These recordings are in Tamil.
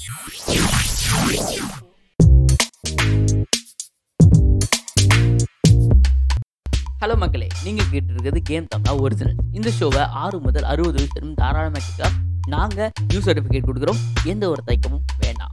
ஹலோ மக்களே. நீங்கள் கேட்டு இருக்கிறது கேம் தமிழா ஒரிஜினல் இந்த ஷோவை ஆறு முதல் அறுபது வயசு தாராளமாக கேட்க நாங்கள் நியூ சர்டிஃபிகேட் கொடுக்குறோம். எந்த ஒரு தயக்கமும் வேண்டாம்.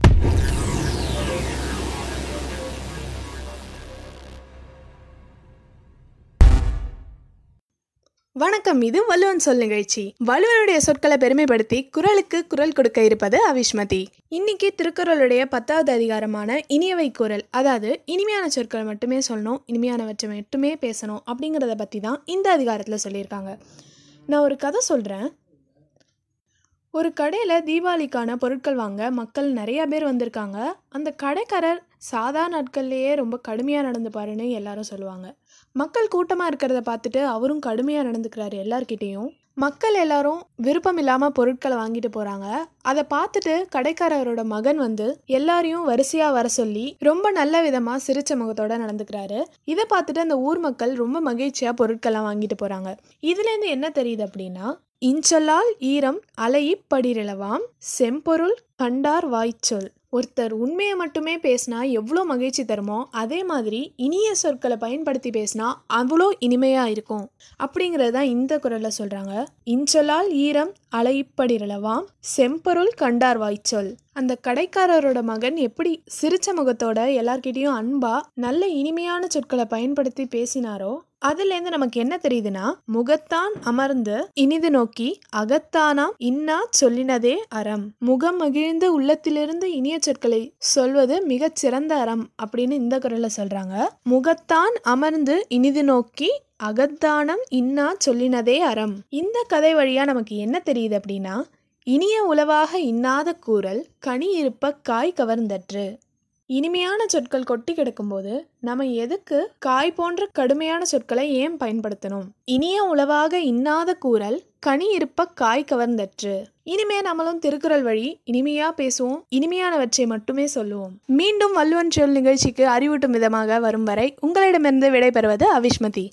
வணக்கம் இது வலுவன் சொல் நிகழ்ச்சி. வலுவனுடைய சொற்களை பெருமைப்படுத்தி குரலுக்கு குரல் கொடுக்க இருப்பது அவிஷ்மதி இன்னைக்கு திருக்குறளுடைய பத்தாவது அதிகாரமான இனியவை குரல் அதாவது இனிமையான சொற்களை மட்டுமே சொல்லணும் இனிமையானவற்றை மட்டுமே பேசணும் அப்படிங்கிறத பற்றி தான் இந்த அதிகாரத்தில் சொல்லியிருக்காங்க. நான் ஒரு கதை சொல்கிறேன் ஒரு கடையில் தீபாவளிக்கான பொருட்கள் வாங்க மக்கள் நிறையா பேர் வந்திருக்காங்க. அந்த கடைக்காரர் சாதா நாட்கள்லேயே ரொம்ப கடுமையாக நடந்துப்பாருன்னு எல்லாரும் சொல்லுவாங்க. மக்கள் கூட்டமாக இருக்கிறத பார்த்துட்டு அவரும் கடுமையாக நடந்துக்கிறாரு எல்லார்கிட்டேயும். மக்கள் எல்லாரும் விருப்பம் இல்லாமல் பொருட்களை வாங்கிட்டு போகிறாங்க அதை பார்த்துட்டு கடைக்காரரோட மகன் வந்து எல்லாரையும் வரிசையாக வர சொல்லி ரொம்ப நல்ல விதமாக சிரிச்ச முகத்தோட நடந்துக்கிறாரு. இதை பார்த்துட்டு அந்த ஊர் மக்கள் ரொம்ப மகிழ்ச்சியாக பொருட்கள்லாம் வாங்கிட்டு போகிறாங்க இதுலேருந்து என்ன தெரியுது அப்படின்னா இன்சொல்லால் ஈரம் அலையிப்படிரிளவாம் செம்பொருள் கண்டார் வாய்ச்சொல். ஒருத்தர் உண்மையை மட்டுமே பேசினா எவ்வளோ மகிழ்ச்சி தருமோ அதே மாதிரி இனிய சொற்களை பயன்படுத்தி பேசினா அவ்வளோ இனிமையாக இருக்கும். அப்படிங்கிறது தான் இந்த குரலில் சொல்கிறாங்க இஞ்சொலால் ஈரம் அலையிப்படிரளவாம் செம்பொருள் கண்டார் வாய்ச்சொல். அந்த கடைக்காரரோட மகன் எப்படி சிரிச்ச முகத்தோட எல்லார்கிட்டயும் அன்பா நல்ல இனிமையான சொற்களை பயன்படுத்தி பேசினாரோ அதுலேருந்து நமக்கு என்ன தெரியுதுன்னா முகத்தான் அமர்ந்து இனிது நோக்கி அகத்தானாம் இன்னா சொல்லினதே அறம். முகம் மகிழ்ந்து உள்ளத்திலிருந்து இனிய சொற்களை சொல்வது மிகச் சிறந்த அறம் அப்படின்னு இந்த குரல்ல சொல்றாங்க. முகத்தான் அமர்ந்து இனிது நோக்கி அகத்தானம் இன்னா சொல்லினதே அறம். இந்த கதை வழியா நமக்கு என்ன தெரியுது அப்படின்னா இனிய உளவாக இன்னாத கூறல் கனி இருப்ப காய் கவர்ந்தற்று. இனிமையான சொற்கள் கொட்டி கிடக்கும்போது நம்ம எதுக்கு காய் போன்ற கடுமையான சொற்களை ஏன் பயன்படுத்தணும்? இனிய உளவாக இன்னாத கூறல் கனி இருப்ப காய் கவர்ந்தற்று. இனிமே நம்மளும் திருக்குறள் வழி இனிமையா பேசுவோம் இனிமையானவற்றை மட்டுமே சொல்லுவோம். மீண்டும் வள்ளுவன் சொல் நிகழ்ச்சிக்கு அறிவூட்டும் விதமாக வரும் வரை உங்களிடமிருந்து விடைபெறுவது அவிஷ்மதி